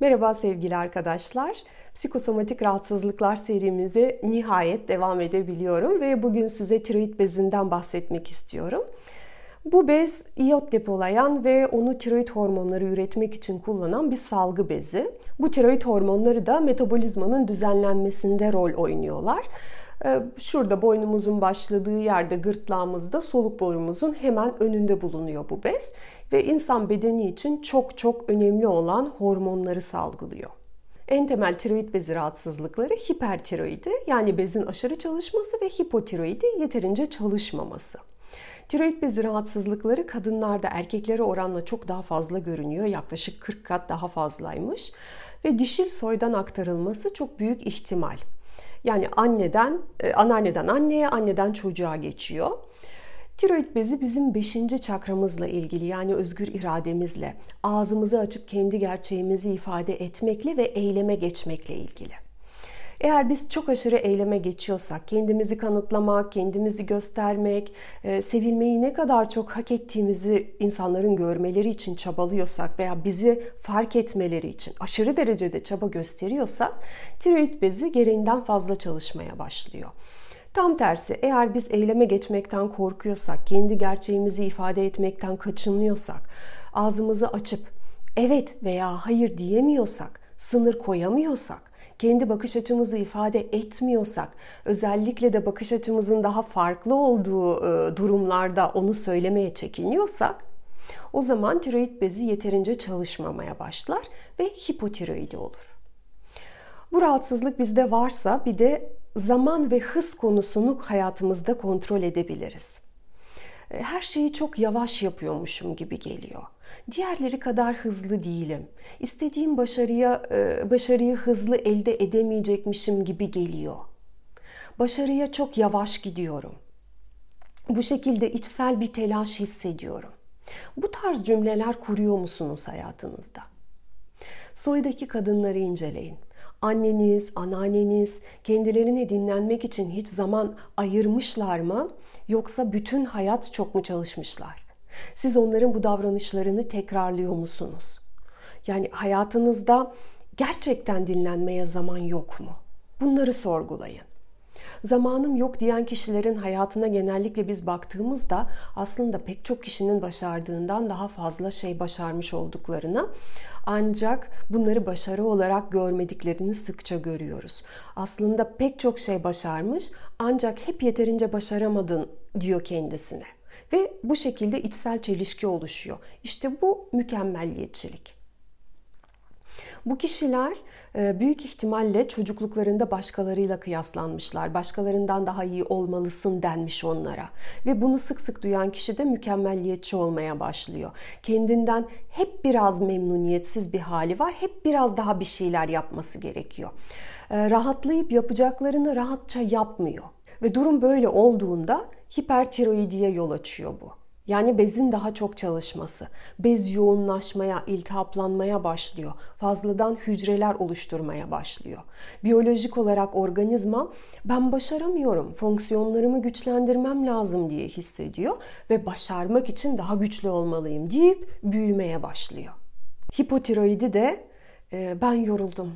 Merhaba sevgili arkadaşlar. Psikosomatik rahatsızlıklar serimize nihayet devam edebiliyorum ve bugün size tiroid bezinden bahsetmek istiyorum. Bu bez iot depolayan ve onu tiroid hormonları üretmek için kullanan bir salgı bezi. Bu tiroid hormonları da metabolizmanın düzenlenmesinde rol oynuyorlar. Ee, şurada boynumuzun başladığı yerde gırtlağımızda soluk borumuzun hemen önünde bulunuyor bu bez ve insan bedeni için çok çok önemli olan hormonları salgılıyor. En temel tiroid bezi rahatsızlıkları hipertiroidi yani bezin aşırı çalışması ve hipotiroidi yeterince çalışmaması. Tiroid bezi rahatsızlıkları kadınlarda erkeklere oranla çok daha fazla görünüyor. Yaklaşık 40 kat daha fazlaymış. Ve dişil soydan aktarılması çok büyük ihtimal. Yani anneden, e, anneanneden anneye, anneden çocuğa geçiyor. Tiroid bezi bizim beşinci çakramızla ilgili yani özgür irademizle, ağzımızı açıp kendi gerçeğimizi ifade etmekle ve eyleme geçmekle ilgili. Eğer biz çok aşırı eyleme geçiyorsak, kendimizi kanıtlamak, kendimizi göstermek, e, sevilmeyi ne kadar çok hak ettiğimizi insanların görmeleri için çabalıyorsak veya bizi fark etmeleri için aşırı derecede çaba gösteriyorsak, tiroid bezi gereğinden fazla çalışmaya başlıyor. Tam tersi eğer biz eyleme geçmekten korkuyorsak, kendi gerçeğimizi ifade etmekten kaçınıyorsak, ağzımızı açıp evet veya hayır diyemiyorsak, sınır koyamıyorsak, kendi bakış açımızı ifade etmiyorsak, özellikle de bakış açımızın daha farklı olduğu e, durumlarda onu söylemeye çekiniyorsak, o zaman tiroid bezi yeterince çalışmamaya başlar ve hipotiroidi olur. Bu rahatsızlık bizde varsa bir de zaman ve hız konusunu hayatımızda kontrol edebiliriz. E, her şeyi çok yavaş yapıyormuşum gibi geliyor. Diğerleri kadar hızlı değilim. İstediğim başarıya e, başarıyı hızlı elde edemeyecekmişim gibi geliyor. Başarıya çok yavaş gidiyorum. Bu şekilde içsel bir telaş hissediyorum. Bu tarz cümleler kuruyor musunuz hayatınızda? Soydaki kadınları inceleyin anneniz, anneanneniz kendilerine dinlenmek için hiç zaman ayırmışlar mı? Yoksa bütün hayat çok mu çalışmışlar? Siz onların bu davranışlarını tekrarlıyor musunuz? Yani hayatınızda gerçekten dinlenmeye zaman yok mu? Bunları sorgulayın. Zamanım yok diyen kişilerin hayatına genellikle biz baktığımızda aslında pek çok kişinin başardığından daha fazla şey başarmış olduklarını ancak bunları başarı olarak görmediklerini sıkça görüyoruz. Aslında pek çok şey başarmış ancak hep yeterince başaramadın diyor kendisine. Ve bu şekilde içsel çelişki oluşuyor. İşte bu mükemmelliyetçilik. Bu kişiler e, büyük ihtimalle çocukluklarında başkalarıyla kıyaslanmışlar. Başkalarından daha iyi olmalısın denmiş onlara. Ve bunu sık sık duyan kişi de mükemmelliyetçi olmaya başlıyor. Kendinden hep biraz memnuniyetsiz bir hali var. Hep biraz daha bir şeyler yapması gerekiyor. E, rahatlayıp yapacaklarını rahatça yapmıyor. Ve durum böyle olduğunda hipertiroidiye yol açıyor bu. Yani bezin daha çok çalışması. Bez yoğunlaşmaya, iltihaplanmaya başlıyor. Fazladan hücreler oluşturmaya başlıyor. Biyolojik olarak organizma ben başaramıyorum, fonksiyonlarımı güçlendirmem lazım diye hissediyor ve başarmak için daha güçlü olmalıyım deyip büyümeye başlıyor. Hipotiroidi de e, ben yoruldum,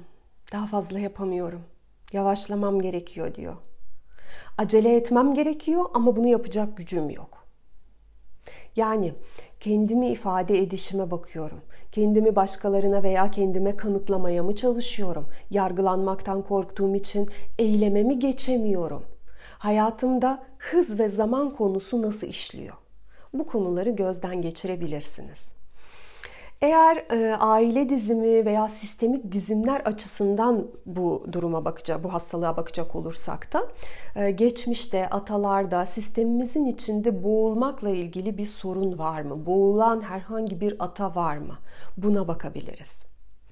daha fazla yapamıyorum, yavaşlamam gerekiyor diyor. Acele etmem gerekiyor ama bunu yapacak gücüm yok. Yani kendimi ifade edişime bakıyorum. Kendimi başkalarına veya kendime kanıtlamaya mı çalışıyorum? Yargılanmaktan korktuğum için eylememi geçemiyorum. Hayatımda hız ve zaman konusu nasıl işliyor? Bu konuları gözden geçirebilirsiniz. Eğer e, aile dizimi veya sistemik dizimler açısından bu duruma bakacak, bu hastalığa bakacak olursak da e, geçmişte, atalarda, sistemimizin içinde boğulmakla ilgili bir sorun var mı? Boğulan herhangi bir ata var mı? Buna bakabiliriz.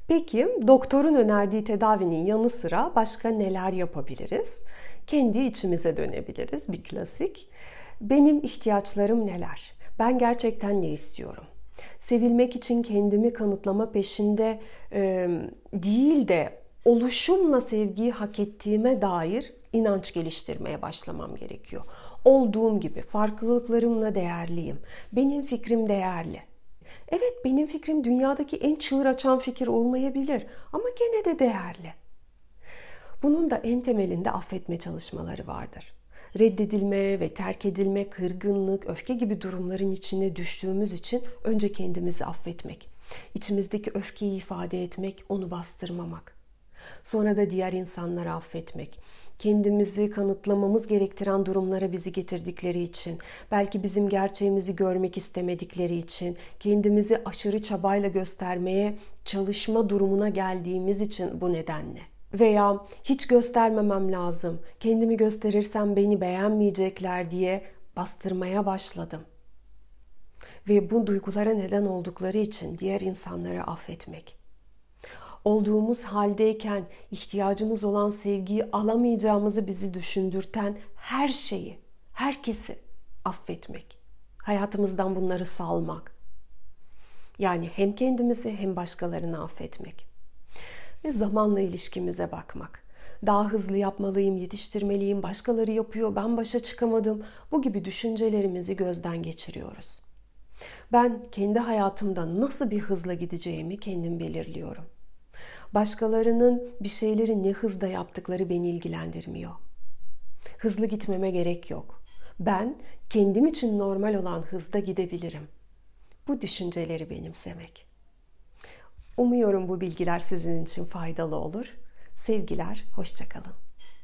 Peki doktorun önerdiği tedavinin yanı sıra başka neler yapabiliriz? Kendi içimize dönebiliriz bir klasik. Benim ihtiyaçlarım neler? Ben gerçekten ne istiyorum? Sevilmek için kendimi kanıtlama peşinde e, değil de oluşumla sevgiyi hak ettiğime dair inanç geliştirmeye başlamam gerekiyor. Olduğum gibi farklılıklarımla değerliyim. Benim fikrim değerli. Evet benim fikrim dünyadaki en çığır açan fikir olmayabilir ama gene de değerli. Bunun da en temelinde affetme çalışmaları vardır. Reddedilme ve terk edilme, kırgınlık, öfke gibi durumların içine düştüğümüz için önce kendimizi affetmek, içimizdeki öfkeyi ifade etmek, onu bastırmamak. Sonra da diğer insanları affetmek, kendimizi kanıtlamamız gerektiren durumlara bizi getirdikleri için, belki bizim gerçeğimizi görmek istemedikleri için, kendimizi aşırı çabayla göstermeye çalışma durumuna geldiğimiz için bu nedenle. Veya hiç göstermemem lazım, kendimi gösterirsem beni beğenmeyecekler diye bastırmaya başladım. Ve bu duygulara neden oldukları için diğer insanları affetmek olduğumuz haldeyken ihtiyacımız olan sevgiyi alamayacağımızı bizi düşündürten her şeyi, herkesi affetmek. Hayatımızdan bunları salmak. Yani hem kendimizi hem başkalarını affetmek. Ve zamanla ilişkimize bakmak. Daha hızlı yapmalıyım, yetiştirmeliyim, başkaları yapıyor, ben başa çıkamadım. Bu gibi düşüncelerimizi gözden geçiriyoruz. Ben kendi hayatımda nasıl bir hızla gideceğimi kendim belirliyorum. Başkalarının bir şeyleri ne hızda yaptıkları beni ilgilendirmiyor. Hızlı gitmeme gerek yok. Ben kendim için normal olan hızda gidebilirim. Bu düşünceleri benimsemek. Umuyorum bu bilgiler sizin için faydalı olur. Sevgiler, hoşçakalın.